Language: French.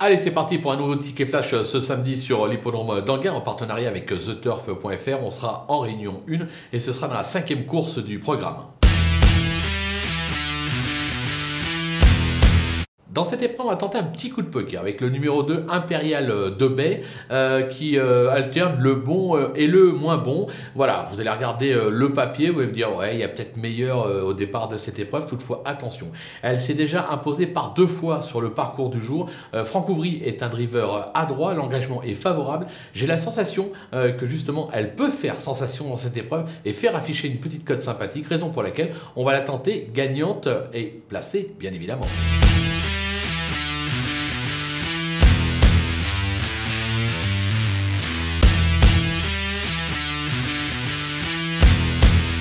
Allez, c'est parti pour un nouveau ticket flash euh, ce samedi sur l'hippodrome d'Anguin en partenariat avec TheTurf.fr. On sera en réunion 1 et ce sera dans la cinquième course du programme. Dans cette épreuve, on va tenter un petit coup de poker avec le numéro 2, Impérial euh, de Bay, euh, qui euh, alterne le bon et le moins bon. Voilà, vous allez regarder le papier, vous allez me dire, ouais, il y a peut-être meilleur au départ de cette épreuve. Toutefois, attention, elle s'est déjà imposée par deux fois sur le parcours du jour. Franck Ouvry est un driver adroit, l'engagement est favorable. J'ai la sensation que justement, elle peut faire sensation dans cette épreuve et faire afficher une petite cote sympathique, raison pour laquelle on va la tenter gagnante et placée, bien évidemment.